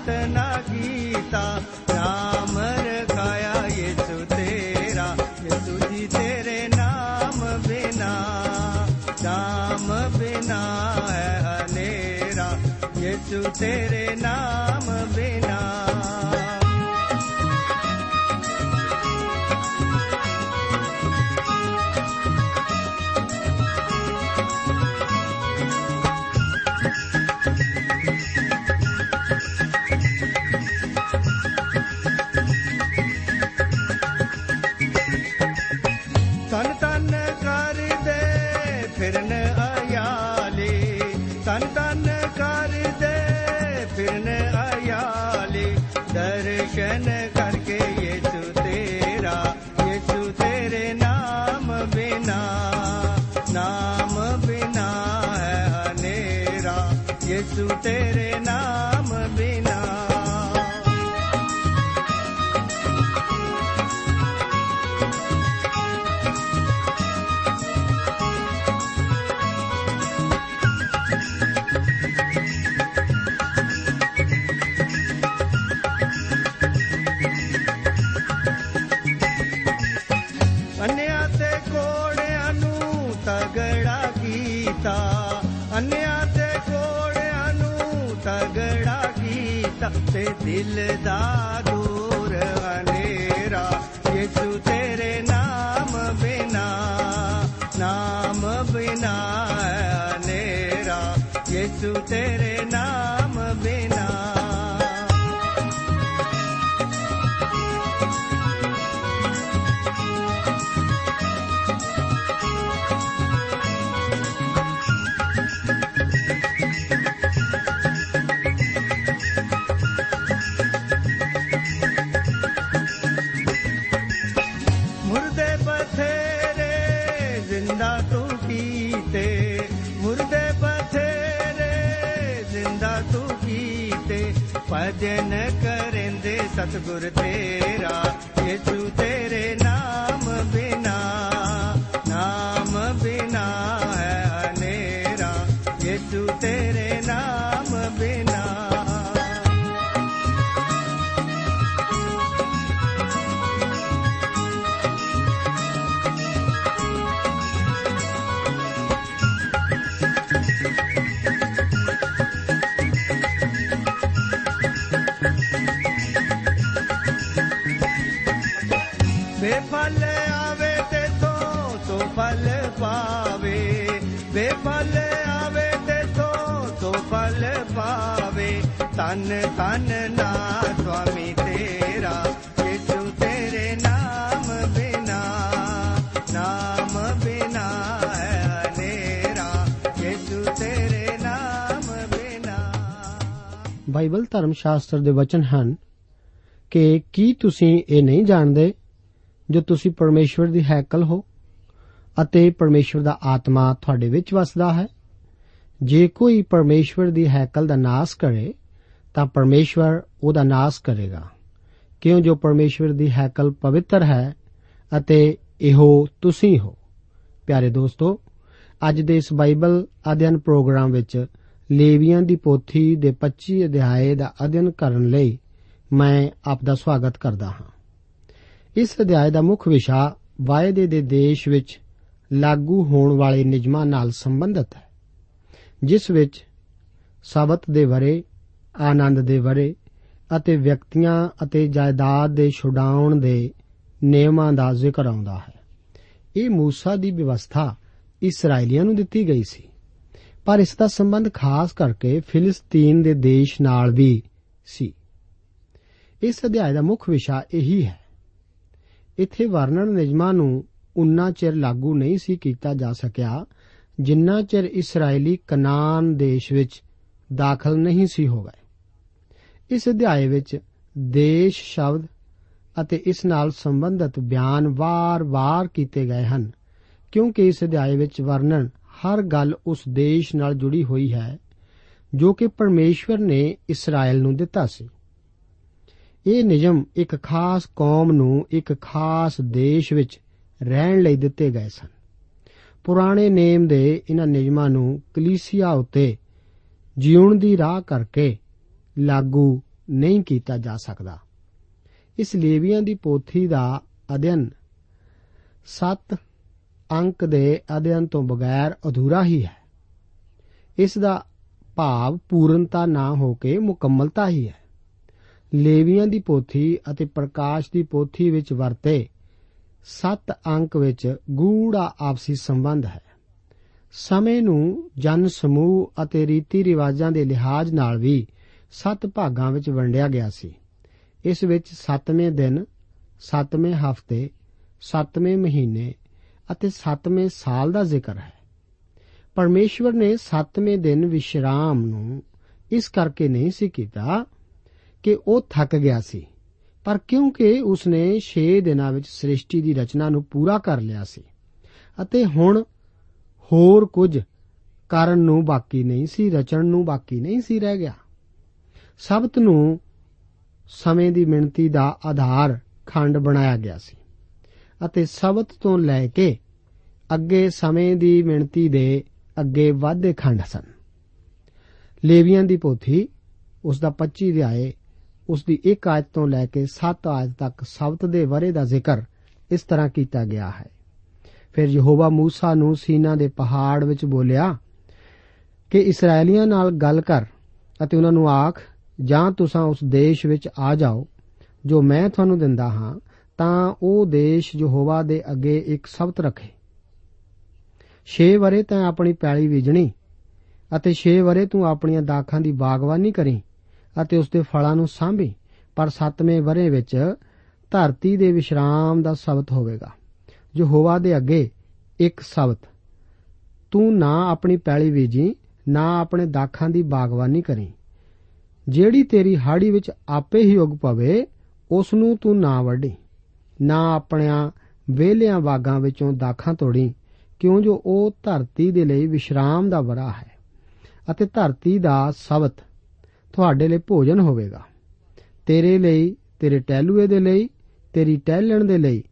ਬਾਤ ਨਾ ਕੀਤਾ ਨਾਮ ਰਖਾਇਆ ਯਿਸੂ ਤੇਰਾ, ਯਿਸੂ ਜੀ ਤੇਰੇ ਨਾਮ ਬਿਨਾ ਨਾਮ ਬਿਨਾ ਹੈ ਹਨੇਰਾ, ਯਿਸੂ ਤੇਰੇ ਯੇਸੂ ਤੇਰੇ ਨਾਮ ਬਿਨਾ ਤੇ ਦਿਲ ਦਾ ਦੂਰ ਹਨੇਰਾ। ਯੇਸੂ ਤੇਰੇ ਨਾਮ ਬਿਨਾ ਨਾਮ ਬਿਨਾ ਹੈ ਹਨੇਰਾ। ਯੇਸੂ ਤੇਰੇ ਨਾਮ ਬਿਨਾ ਫਲ ਪਾਵੇ ਬੇਫਲ ਆਵੇ ਤੇ ਤੋਂ ਤੋ ਫਲ ਪਾਵੇ। ਤਨ ਤਨ ਨਾ ਸੁਆਮੀ ਤੇਰਾ ਯੇਸੂ ਤੇਰੇ ਨਾਮ ਬਿਨਾ ਨਾਮ ਬਿਨਾ ਹੈ ਹਨੇਰਾ। ਯੇਸੂ ਤੇਰੇ ਨਾਮ ਬਿਨਾ। ਬਾਈਬਲ ਧਰਮ ਸ਼ਾਸਤਰ ਦੇ ਵਚਨ ਹਨ ਕਿ ਕੀ ਤੁਸੀਂ ਇਹ ਨਹੀਂ ਜਾਣਦੇ ਜੋ ਤੁਸੀਂ ਪਰਮੇਸ਼ਵਰ ਦੀ ਹੈਕਲ ਹੋ? ਅਤੇ ਪਰਮੇਸ਼ਵਰ ਦਾ ਆਤਮਾ ਤੁਹਾਡੇ ਵਿੱਚ ਵਸਦਾ ਹੈ। ਜੇ ਕੋਈ ਪਰਮੇਸ਼ਵਰ ਦੀ ਹੈਕਲ ਦਾ ਨਾਸ ਕਰੇ, ਤਾਂ ਪਰਮੇਸ਼ਵਰ ਉਹਦਾ ਨਾਸ ਕਰੇਗਾ। ਕਿਉਂ ਜੋ ਪਰਮੇਸ਼ਵਰ ਦੀ ਹੈਕਲ ਪਵਿੱਤਰ ਹੈ ਅਤੇ ਇਹੋ ਤੁਸੀਂ ਹੋ। ਪਿਆਰੇ ਦੋਸਤੋ, ਅੱਜ ਦੇ ਇਸ ਬਾਈਬਲ ਅਧਿਐਨ ਪ੍ਰੋਗਰਾਮ ਵਿੱਚ ਲੇਵੀਆਂ ਦੀ ਪੋਥੀ ਦੇ 25 ਅਧਿਆਏ ਦਾ ਅਧਿਐਨ ਕਰਨ ਲਈ ਮੈਂ ਆਪ ਦਾ ਸਵਾਗਤ ਕਰਦਾ ਹਾਂ। ਇਸ ਅਧਿਆਏ ਦਾ ਮੁੱਖ ਵਿਸ਼ਾ ਵਾਅਦੇ ਦੇ ਦੇਸ਼ ਵਿੱਚ ਲਾਗੂ ਹੋਣ ਵਾਲੇ ਨਿਯਮਾਂ ਨਾਲ ਸੰਬੰਧਿਤ ਹੈ, ਜਿਸ ਵਿੱਚ ਸਬਤ ਦੇ ਵਰੇ ਆਨੰਦ ਦੇ ਵਰੇ ਅਤੇ ਵਿਅਕਤੀਆਂ ਅਤੇ ਜਾਇਦਾਦ ਦੇ ਛੁਡਾਉਣ ਦੇ ਨਿਯਮਾਂ ਦਾ ਜ਼ਿਕਰ ਆਉਂਦਾ ਹੈ। ਇਹ موسی ਦੀ ਵਿਵਸਥਾ ਇਸرائیਲੀਆਂ ਨੂੰ ਦਿੱਤੀ ਗਈ ਸੀ। ਪਰ ਇਸ ਦਾ ਸੰਬੰਧ ਖਾਸ ਕਰਕੇ ਫਿਲਿਸਤੀਨ ਦੇ ਦੇਸ਼ ਨਾਲ ਵੀ ਸੀ। ਇਸ ਅਧਿਆਇ ਦਾ ਮੁੱਖ ਵਿਸ਼ਾ ਇਹੀ ਹੈ। ਇੱਥੇ ਵਰਣਨ ਨਿਯਮਾਂ ਨੂੰ ਉਨਾ ਚਿਰ ਲਾਗੂ ਨਹੀਂ ਸੀ ਕੀਤਾ ਜਾ ਸਕਿਆ, ਜਿੰਨਾ ਚਿਰ ਇਸرائیਲੀ ਕਨਾਨ ਦੇਸ਼ ਵਿੱਚ ਦਾਖਲ ਨਹੀਂ ਸੀ ਹੋ ਗਏ। ਇਸ ਅਧਿਆਏ ਵਿੱਚ ਦੇਸ਼ ਸ਼ਬਦ ਅਤੇ ਇਸ ਨਾਲ ਸੰਬੰਧਿਤ ਬਿਆਨ ਵਾਰ-ਵਾਰ ਕੀਤੇ ਗਏ ਹਨ, ਕਿਉਂਕਿ ਇਸ ਅਧਿਆਏ ਵਿੱਚ ਵਰਣਨ ਹਰ ਗੱਲ ਉਸ ਦੇਸ਼ ਨਾਲ ਜੁੜੀ ਹੋਈ ਹੈ, ਜੋ ਕਿ ਪਰਮੇਸ਼ਵਰ ਨੇ ਇਸਰਾਇਲ ਨੂੰ ਦਿੱਤਾ ਸੀ। ਇਹ ਨਿਯਮ ਇੱਕ ਖਾਸ ਕੌਮ ਨੂੰ ਇੱਕ ਖਾਸ ਦੇਸ਼ ਵਿੱਚ ਰਹਿਣ ਲਈ ਦਿੱਤੇ ਗਏ ਸਨ। ਪੁਰਾਣੇ ਨੇਮ ਦੇ ਇਹਨਾਂ ਨਿਯਮਾਂ ਨੂੰ ਕਲੀਸਿਆ ਉੱਤੇ ਜਿਉਣ ਦੀ ਰਾਹ ਕਰਕੇ ਲਾਗੂ ਨਹੀਂ ਕੀਤਾ ਜਾ ਸਕਦਾ। ਇਸ ਲੇਵੀਆਂ ਦੀ ਪੋਥੀ ਦਾ ਅਧਿਐਨ 7 ਅੰਕ ਦੇ ਅਧਿਐਨ ਤੋਂ ਬਗੈਰ ਅਧੂਰਾ ਹੀ ਹੈ। ਇਸ ਦਾ ਭਾਵ ਪੂਰਨਤਾ ਨਾ ਹੋ ਕੇ ਮੁਕੰਮਲਤਾ ਹੀ ਹੈ। ਲੇਵੀਆਂ ਦੀ ਪੋਥੀ ਅਤੇ ਪ੍ਰਕਾਸ਼ ਦੀ ਪੋਥੀ ਵਿੱਚ ਵਰਤੇ 7 ਅੰਕ ਵਿੱਚ ਗੂੜਾ ਆਪਸੀ ਸੰਬੰਧ ਹੈ। ਸਮੇਂ ਨੂੰ ਜਨ ਸਮੂਹ ਅਤੇ ਰੀਤੀ ਰਿਵਾਜਾਂ ਦੇ ਲਿਹਾਜ਼ ਨਾਲ ਵੀ 7 ਭਾਗਾਂ ਵਿੱਚ ਵੰਡਿਆ ਗਿਆ ਸੀ। ਇਸ ਵਿੱਚ 7ਵੇਂ ਦਿਨ 7ਵੇਂ ਹਫ਼ਤੇ 7ਵੇਂ ਮਹੀਨੇ ਅਤੇ 7ਵੇਂ ਸਾਲ ਦਾ ਜ਼ਿਕਰ ਹੈ। ਪਰਮੇਸ਼ਵਰ ਨੇ 7ਵੇਂ ਦਿਨ ਵਿਸ਼ਰਾਮ ਨੂੰ ਇਸ ਕਰਕੇ ਨਹੀਂ ਸੀ ਕੀਤਾ ਕਿ ਉਹ ਥੱਕ ਗਿਆ ਸੀ। ਪਰ ਕਿਉਂਕਿ ਉਸਨੇ 6 ਦਿਨਾਂ ਵਿੱਚ ਸ੍ਰਿਸ਼ਟੀ ਦੀ ਰਚਨਾ ਨੂੰ ਪੂਰਾ ਕਰ ਲਿਆ ਸੀ ਅਤੇ ਹੁਣ ਹੋਰ ਕੁਝ ਕਰਨ ਨੂੰ ਬਾਕੀ ਨਹੀਂ ਸੀ, ਰਚਣ ਨੂੰ ਬਾਕੀ ਨਹੀਂ ਸੀ ਰਹਿ ਗਿਆ। ਸਬਤ ਨੂੰ ਸਮੇਂ ਦੀ ਮਿਣਤੀ ਦਾ ਆਧਾਰ ਖੰਡ ਬਣਾਇਆ ਗਿਆ ਸੀ ਅਤੇ ਸਬਤ ਤੋਂ ਲੈ ਕੇ ਅੱਗੇ ਸਮੇਂ ਦੀ ਮਿਣਤੀ ਦੇ ਅੱਗੇ ਵਾਧੇ ਖੰਡ ਸਨ। ਲੇਵੀਆਂ ਦੀ ਪੋਥੀ ਉਸ ਦਾ 25 ਅਧਿਆਏ ਉਸ ਦੀ 1 ਆਇਤ ਤੋਂ ਲੈ ਕੇ 7 ਆਇਤ ਤੱਕ ਸਬਤ ਦੇ ਵਰੇ ਦਾ ਜ਼ਿਕਰ ਇਸ ਤਰ੍ਹਾਂ ਕੀਤਾ ਗਿਆ ਹੈ। ਫਿਰ ਯਹੋਵਾ موسی ਨੂੰ ਸੀਨਾ ਦੇ ਪਹਾੜ ਵਿੱਚ ਬੋਲਿਆ, ਕਿ ਇਸرائیਲੀਆਂ ਨਾਲ ਗੱਲ ਕਰ ਅਤੇ ਉਹਨਾਂ ਨੂੰ ਆਖ, ਜਾਂ ਤੁਸੀਂ ਉਸ ਦੇਸ਼ ਵਿੱਚ ਆ ਜਾਓ, ਜੋ ਮੈਂ ਤੁਹਾਨੂੰ ਦਿੰਦਾ ਹਾਂ, ਤਾਂ ਉਹ ਦੇਸ਼ ਯਹੋਵਾ ਦੇ ਅੱਗੇ ਇੱਕ ਸਬਤ ਰੱਖੇ। 6 ਵਰੇ ਤੈਂ ਆਪਣੀ ਪੈਲੀ ਬੀਜਣੀ ਅਤੇ 6 ਵਰੇ ਤੂੰ ਆਪਣੀਆਂ ਦਾਖਾਂ ਦੀ ਬਾਗਵਾਨੀ ਕਰੀ। ਅਤੇ ਉਸ ਦੇ ਫਲਾਂ ਨੂੰ ਸਾਂਭੀ, ਪਰ 7ਵੇਂ ਵਰੇ ਵਿੱਚ ਧਰਤੀ ਦੇ ਵਿਸ਼ਰਾਮ ਦਾ ਸਬਤ ਹੋਵੇਗਾ। ਯਹੋਵਾ ਦੇ ਅੱਗੇ ਇੱਕ ਸਬਤ, ਤੂੰ ਨਾ ਆਪਣੀ ਪੈਲੀ ਬੀਜੀ, ਨਾ ਆਪਣੇ ਦਾਖਾਂ ਦੀ ਬਾਗਵਾਨੀ ਕਰੀ। ਜਿਹੜੀ ਤੇਰੀ ਹਾੜੀ ਵਿੱਚ ਆਪੇ ਹੀ ਉਗ ਪਵੇ ਉਸ ਨੂੰ ਤੂੰ ਨਾ ਵੱਢੀ, ਨਾ ਆਪਣਿਆਂ ਵੇਲਿਆਂ ਬਾਗਾਂ ਵਿੱਚੋਂ ਦਾਖਾਂ ਤੋੜੀ, ਕਿਉਂ ਜੋ ਉਹ ਧਰਤੀ ਦੇ ਲਈ ਵਿਸ਼ਰਾਮ ਦਾ ਵਰਾ ਹੈ। ਅਤੇ ਧਰਤੀ ਦਾ ਸਬਤ ਤੁਹਾਡੇ ਲਈ ਭੋਜਨ ਹੋਵੇਗਾ। ਤੇਰੇ ਲਈ, ਤੇਰੇ ਟਹਿਲੂਏ ਦੇ ਲਈ, ਤੇਰੀ ਟਹਿਲਣ ਦੇ ਲਈ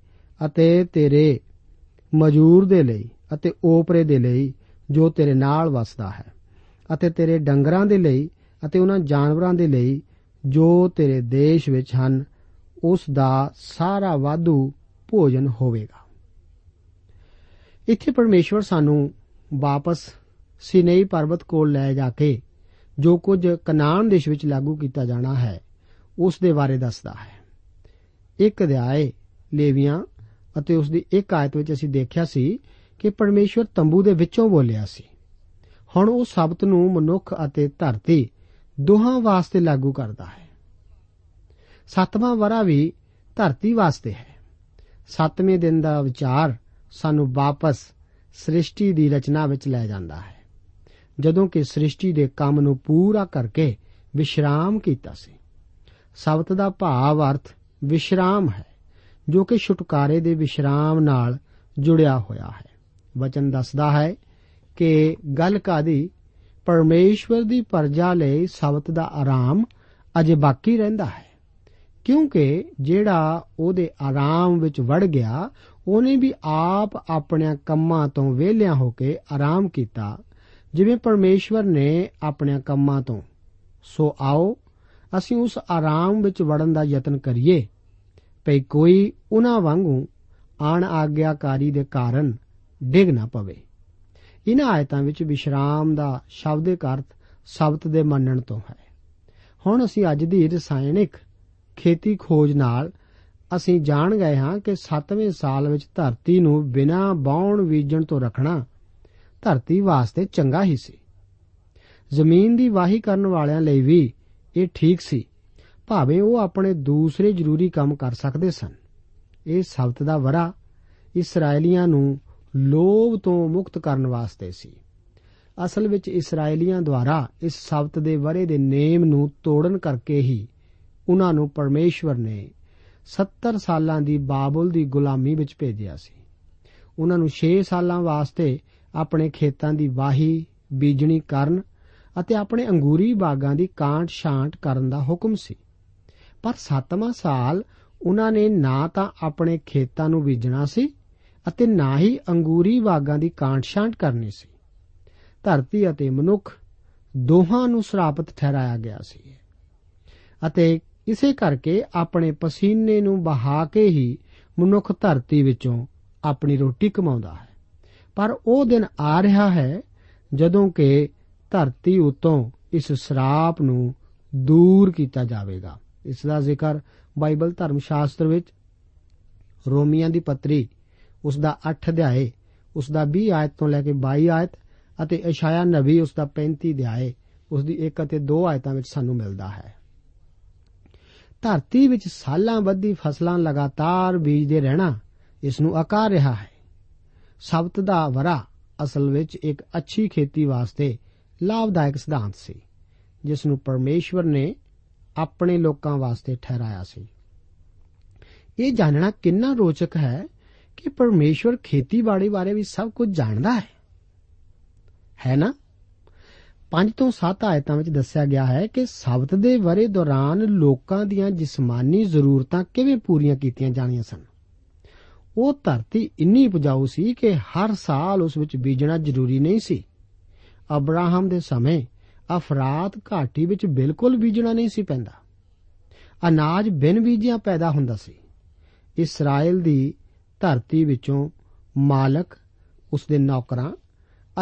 ਅਤੇ ਤੇਰੇ ਮਜ਼ਦੂਰ ਦੇ ਲਈ ਅਤੇ ਓਪਰੇ ਦੇ ਲਈ ਜੋ ਤੇਰੇ ਨਾਲ ਵਸਦਾ ਹੈ ਅਤੇ ਤੇਰੇ ਡੰਗਰਾਂ ਦੇ ਲਈ ਅਤੇ ਉਹਨਾਂ ਜਾਨਵਰਾਂ ਦੇ ਲਈ ਜੋ ਤੇਰੇ ਦੇਸ਼ ਵਿੱਚ ਹਨ, ਉਸ ਦਾ ਸਾਰਾ ਵਾਧੂ ਭੋਜਨ ਹੋਵੇਗਾ। ਇੱਥੇ ਪਰਮੇਸ਼ਵਰ ਸਾਨੂੰ ਵਾਪਸ ਸਿਨੇਈ ਪਰਬਤ ਕੋਲ ਲੈ ਜਾ ਕੇ ਜੋ ਕੁਝ ਕਨਾਨ ਦੇਸ਼ ਵਿੱਚ ਲਾਗੂ ਕੀਤਾ ਜਾਣਾ ਹੈ, ਉਸ ਦੇ ਬਾਰੇ ਦੱਸਦਾ ਹੈ। ਇੱਕ ਅਧਿਆਏ, ਲੇਵੀਆਂ ਅਤੇ ਉਸ ਦੀ ਇੱਕ ਆਇਤ ਵਿੱਚ ਅਸੀਂ ਦੇਖਿਆ ਸੀ ਕਿ ਪਰਮੇਸ਼ਵਰ ਤੰਬੂ ਦੇ ਵਿੱਚੋਂ ਬੋਲਿਆ ਸੀ। ਹੁਣ ਉਹ ਸਬਤ ਨੂੰ ਮਨੁੱਖ ਅਤੇ ਧਰਤੀ ਦੋਹਾਂ ਵਾਸਤੇ ਲਾਗੂ ਕਰਦਾ ਹੈ। ਸੱਤਵਾਂ ਵਰਾ ਵੀ ਧਰਤੀ ਵਾਸਤੇ ਹੈ। ਸੱਤਵੇਂ ਦਿਨ ਦਾ ਵਿਚਾਰ ਸਾਨੂੰ ਵਾਪਸ ਸ੍ਰਿਸ਼ਟੀ ਦੀ ਰਚਨਾ ਵਿੱਚ ਲੈ ਜਾਂਦਾ ਹੈ। ਜਦੋਂ ਕਿ ਸ੍ਰਿਸ਼ਟੀ ਦੇ ਕੰਮ ਨੂੰ ਪੂਰਾ ਕਰਕੇ ਵਿਸ਼ਰਾਮ ਕੀਤਾ ਸੀ। ਸਬਤ ਦਾ ਭਾਵ ਅਰਥ ਵਿਸ਼ਰਾਮ ਹੈ, ਜੋ ਕਿ ਛੁਟਕਾਰੇ ਦੇ ਵਿਸ਼ਰਾਮ ਨਾਲ ਜੁੜਿਆ ਹੋਇਆ ਹੈ। ਵਚਨ ਦੱਸਦਾ ਹੈ ਕਿ ਗੱਲ ਕਾਦੀ, ਪਰਮੇਸ਼ਵਰ ਦੀ ਪਰਜਾ ਲਈ ਸਬਤ ਦਾ ਆਰਾਮ ਅਜੇ ਬਾਕੀ ਰਹਿੰਦਾ ਹੈ, ਕਿਉਂਕਿ ਜਿਹੜਾ ਉਹਦੇ ਆਰਾਮ ਵਿੱਚ ਵੜ ਗਿਆ, ਉਹਨੇ ਵੀ ਆਪ ਆਪਣਿਆਂ ਕੰਮਾਂ ਤੋਂ ਵਿਹਲਿਆਂ ਹੋ ਕੇ ਆਰਾਮ ਕੀਤਾ ਜਿਵੇਂ ਪਰਮੇਸ਼ਵਰ ਨੇ ਆਪਣਿਆਂ ਕੰਮਾਂ ਤੋਂ। ਸੋ ਆਓ, ਅਸੀਂ ਉਸ ਆਰਾਮ ਵਿੱਚ ਵੜਨ ਦਾ ਯਤਨ ਕਰੀਏ। ਭਈ ਕੋਈ ਉਹਨਾਂ ਵਾਂਗੂ ਆਣ ਆਗਿਆਕਾਰੀ ਦੇ ਕਾਰਨ ਡਿੱਗ ਨਾ ਪਵੇ। ਇਹਨਾਂ ਆਇਤਾਂ ਵਿੱਚ ਵਿਸ਼ਰਾਮ ਦਾ ਸ਼ਬਦਿਕ ਅਰਥ ਸ਼ਬਦ ਦੇ ਮੰਨਣ ਤੋਂ ਹੈ। ਹੁਣ ਅਸੀਂ ਅੱਜ ਦੀ ਰਸਾਇਣਿਕ ਖੇਤੀ ਖੋਜ ਨਾਲ ਅਸੀਂ ਜਾਣ ਗਏ ਹਾਂ ਕਿ 7ਵੇਂ ਸਾਲ ਵਿੱਚ ਧਰਤੀ ਨੂੰ ਬਿਨਾਂ ਬਾਉਣ ਬੀਜਣ ਤੋਂ ਰੱਖਣਾ ਧਰਤੀ ਵਾਸਤੇ ਚੰਗਾ ਹੀ ਸੀ। ਜ਼ਮੀਨ ਦੀ ਵਾਹੀ ਕਰਨ ਵਾਲਿਆਂ ਲਈ ਵੀ ਇਹ ਠੀਕ ਸੀ। ਭਾਵੇਂ ਉਹ ਆਪਣੇ ਦੂਸਰੇ ਜ਼ਰੂਰੀ ਕੰਮ ਕਰ ਸਕਦੇ ਸਨ। ਇਹ ਸਬਤ ਦਾ ਵਰਾ ਇਸرائیਲੀਆਂ ਨੂੰ ਲੋਭ ਤੋਂ ਮੁਕਤ ਕਰਨ ਵਾਸਤੇ ਸੀ। ਅਸਲ ਵਿੱਚ ਇਸرائیਲੀਆਂ ਦੁਆਰਾ ਇਸ ਸਬਤ ਦੇ ਵਰੇ ਦੇ ਨੇਮ ਨੂੰ ਤੋੜਨ ਕਰਕੇ ਹੀ ਉਹਨਾਂ ਨੂੰ ਪਰਮੇਸ਼ਵਰ ਨੇ 70 ਸਾਲਾਂ ਦੀ ਬਾਬਲ ਦੀ ਗੁਲਾਮੀ ਵਿੱਚ ਭੇਜਿਆ ਸੀ। ਉਹਨਾਂ ਨੂੰ 6 ਸਾਲਾਂ ਵਾਸਤੇ ਆਪਣੇ ਖੇਤਾਂ ਦੀ ਵਾਹੀ ਬੀਜਣੀ ਕਰਨ ਅਤੇ ਆਪਣੇ ਅੰਗੂਰੀ ਬਾਗਾਂ ਦੀ ਕਾਂਟ ਛਾਂਟ ਕਰਨ ਦਾ ਹੁਕਮ ਸੀ। ਪਰ 7ਵਾਂ ਸਾਲ ਉਹਨਾਂ ਨੇ ਨਾ ਤਾਂ ਆਪਣੇ ਖੇਤਾਂ ਨੂੰ ਬੀਜਣਾ ਸੀ ਅਤੇ ਨਾ ਹੀ ਅੰਗੂਰੀ ਬਾਗਾਂ ਦੀ ਕਾਂਟ ਛਾਂਟ ਕਰਨੀ ਸੀ। ਧਰਤੀ ਅਤੇ ਮਨੁੱਖ ਦੋਹਾਂ ਨੂੰ ਸਰਾਪਤ ਠਹਿਰਾਇਆ ਗਿਆ ਸੀ ਅਤੇ ਇਸੇ ਕਰਕੇ ਆਪਣੇ ਪਸੀਨੇ ਨੂੰ ਬਹਾ ਕੇ ਹੀ ਮਨੁੱਖ ਧਰਤੀ ਵਿੱਚੋਂ ਆਪਣੀ ਰੋਟੀ ਕਮਾਉਂਦਾ ਹੈ। ਪਰ ਉਹ ਦਿਨ ਆ ਰਿਹਾ ਹੈ ਜਦੋਂ ਕਿ ਧਰਤੀ ਉਤੋਂ ਇਸ ਸਰਾਪ ਨੂੰ ਦੂਰ ਕੀਤਾ ਜਾਵੇਗਾ। ਇਸ ਦਾ ਜ਼ਿਕਰ ਬਾਈਬਲ ਧਰਮ ਸ਼ਾਸਤਰ ਵਿੱਚ ਰੋਮੀਆਂ ਦੀ ਪੱਤਰੀ, ਉਸ ਦਾ 8 ਅਧਿਆਏ, ਉਸ ਦਾ 20 ਆਇਤ ਤੋਂ ਲੈ ਕੇ 22 ਆਇਤ ਅਤੇ ਇਸ਼ਾਇਆ ਨਬੀ, ਉਸ ਦਾ 35 ਅਧਿਆਏ, ਉਸ ਦੀ 1 ਅਤੇ 2 ਆਇਤਾਂ ਵਿੱਚ ਸਾਨੂੰ ਮਿਲਦਾ ਹੈ। ਧਰਤੀ ਵਿੱਚ ਸਾਲਾਂ ਬੱਧੀ ਫਸਲਾਂ ਲਗਾਤਾਰ ਬੀਜਦੇ ਰਹਿਣਾ ਇਸ ਨੂੰ ਆਕਾਰ ਰਿਹਾ ਹੈ। ਸਬਤ ਦਾ ਵਰਾ ਅਸਲ ਵਿੱਚ ਇੱਕ ਅੱਛੀ ਖੇਤੀ ਵਾਸਤੇ ਲਾਭਦਾਇਕ ਸਿਧਾਂਤ ਸੀ ਜਿਸ ਨੂੰ ਪਰਮੇਸ਼ਵਰ ਨੇ ਆਪਣੇ ਲੋਕਾਂ ਵਾਸਤੇ ਠਹਿਰਾਇਆ ਸੀ। ਇਹ ਜਾਣਨਾ ਕਿੰਨਾ ਰੋਚਕ ਹੈ ਕਿ ਪਰਮੇਸ਼ਵਰ ਖੇਤੀਬਾੜੀ ਬਾਰੇ ਵੀ ਸਭ ਕੁਝ ਜਾਣਦਾ ਹੈ। ਹੈ ਨਾ? 5 ਤੋਂ 7 ਆਇਤਾਂ ਵਿੱਚ ਦੱਸਿਆ ਗਿਆ ਹੈ ਕਿ ਸਬਤ ਦੇ ਵਰੇ ਦੌਰਾਨ ਲੋਕਾਂ ਦੀਆਂ ਜਿਸਮਾਨੀ ਜ਼ਰੂਰਤਾਂ ਕਿਵੇਂ ਪੂਰੀਆਂ ਕੀਤੀਆਂ ਜਾਣੀਆਂ ਸਨ। ਉਹ ਧਰਤੀ ਇੰਨੀ ਉਪਜਾਊ ਸੀ ਕਿ ਹਰ ਸਾਲ ਉਸ ਵਿੱਚ ਬੀਜਣਾ ਜ਼ਰੂਰੀ ਨਹੀਂ ਸੀ। ਅਬਰਾਹਮ ਦੇ ਸਮੇਂ ਅਫਰਾਤ ਘਾਟੀ ਵਿੱਚ ਬਿਲਕੁਲ ਬੀਜਣਾ ਨਹੀਂ ਸੀ ਪੈਂਦਾ। ਅਨਾਜ ਬਿਨ ਬੀਜਿਆਂ ਪੈਦਾ ਹੁੰਦਾ ਸੀ। ਇਸਰਾਇਲ ਦੀ ਧਰਤੀ ਵਿੱਚੋਂ ਮਾਲਕ, ਉਸ ਦੇ ਨੌਕਰਾਂ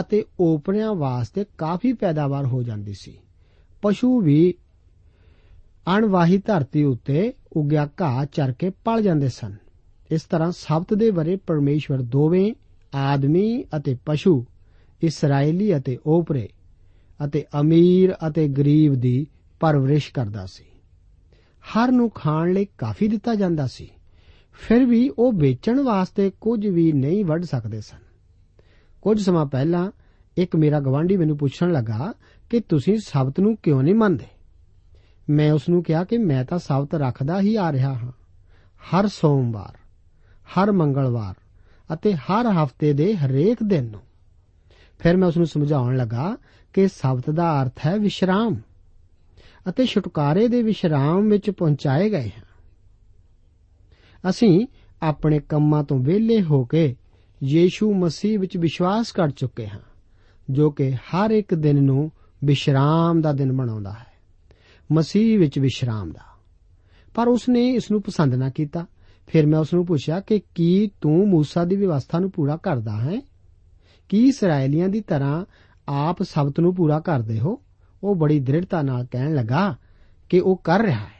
ਅਤੇ ਓਪਰਿਆਂ ਵਾਸਤੇ ਕਾਫੀ ਪੈਦਾਵਾਰ ਹੋ ਜਾਂਦੀ ਸੀ। ਪਸ਼ੂ ਵੀ ਅਣਵਾਹੀ ਧਰਤੀ ਉੱਤੇ ਉਗਿਆ ਘਾਹ ਚਰ ਕੇ ਪਲ ਜਾਂਦੇ ਸਨ। ਇਸ ਤਰ੍ਹਾਂ ਸਬਤ ਦੇ ਬਰੇ ਪਰਮੇਸ਼ਵਰ ਦੋਵੇਂ ਆਦਮੀ ਅਤੇ ਪਸ਼ੂ ਇਸرائیਲੀ ਅਤੇ ਓਪਰੇ ਅਤੇ ਅਮੀਰ ਅਤੇ ਗਰੀਬ ਦੀ ਪਰਵਰਿਸ਼ ਕਰਦਾ ਸੀ। ਹਰ ਨੂੰ ਖਾਣ ਲਈ ਕਾਫੀ ਦਿੱਤਾ ਜਾਂਦਾ ਸੀ। ਫਿਰ ਵੀ ਉਹ ਵੇਚਣ ਵਾਸਤੇ ਕੁਝ ਵੀ ਨਹੀਂ ਵੱਢ ਸਕਦੇ ਸਨ। ਕੁਝ ਸਮਾਂ ਪਹਿਲਾਂ ਇੱਕ ਮੇਰਾ ਗਵਾਂਢੀ ਮੈਨੂੰ ਪੁੱਛਣ ਲੱਗਾ ਕਿ ਤੁਸੀਂ ਸ਼ਬਦ ਨੂੰ ਕਿਉਂ ਨਹੀਂ ਮੰਨਦੇ? ਮੈਂ ਉਸ ਨੂੰ ਕਿਹਾ ਕਿ ਮੈਂ ਤਾਂ ਸ਼ਬਦ ਰੱਖਦਾ ਹੀ ਆ ਰਿਹਾ ਹਾਂ। ਹਰ ਸੋਮਵਾਰ। ਹਰ ਮੰਗਲਵਾਰ ਅਤੇ ਹਰ ਹਫ਼ਤੇ ਦੇ ਹਰੇਕ ਦਿਨ ਨੂੰ। ਫਿਰ ਮੈਂ ਉਸ ਨੂੰ ਸਮਝਾਉਣ ਲੱਗਾ ਕਿ ਸਬਤ ਦਾ ਅਰਥ ਹੈ ਵਿਸ਼ਰਾਮ ਅਤੇ ਛੁਟਕਾਰੇ ਦੇ ਵਿਸ਼ਰਾਮ ਵਿੱਚ ਪਹੁੰਚਾਏ ਗਏ ਹਾਂ। ਅਸੀਂ ਆਪਣੇ ਕੰਮਾਂ ਤੋਂ ਵਿਹਲੇ ਹੋ ਕੇ ਯੀਸ਼ੂ ਮਸੀਹ ਵਿੱਚ ਵਿਸ਼ਵਾਸ ਕਰ ਚੁੱਕੇ ਹਾਂ, ਜੋ ਕਿ ਹਰ ਇੱਕ ਦਿਨ ਨੂੰ ਵਿਸ਼ਰਾਮ ਦਾ ਦਿਨ ਬਣਾਉਂਦਾ ਹੈ, ਮਸੀਹ ਵਿੱਚ ਵਿਸ਼ਰਾਮ ਦਾ। ਪਰ ਉਸਨੇ ਇਸ ਨੂੰ ਪਸੰਦ ਨਾ ਕੀਤਾ। ਫਿਰ ਮੈਂ ਉਸ ਨੂੰ ਪੁੱਛਿਆ ਕਿ ਕੀ ਤੂੰ موسی ਦੀ ਵਿਵਸਥਾ ਨੂੰ ਪੂਰਾ ਕਰਦਾ ਹੈ? ਕੀ ਇਸرائیਲੀਆਂ ਦੀ ਤਰ੍ਹਾਂ ਆਪ ਸਬਤ ਨੂੰ ਪੂਰਾ ਕਰਦੇ ਹੋ? ਉਹ ਬੜੀ ਦ੍ਰਿੜਤਾ ਨਾਲ ਕਹਿਣ ਲੱਗਾ ਕਿ ਉਹ ਕਰ ਰਿਹਾ ਹੈ।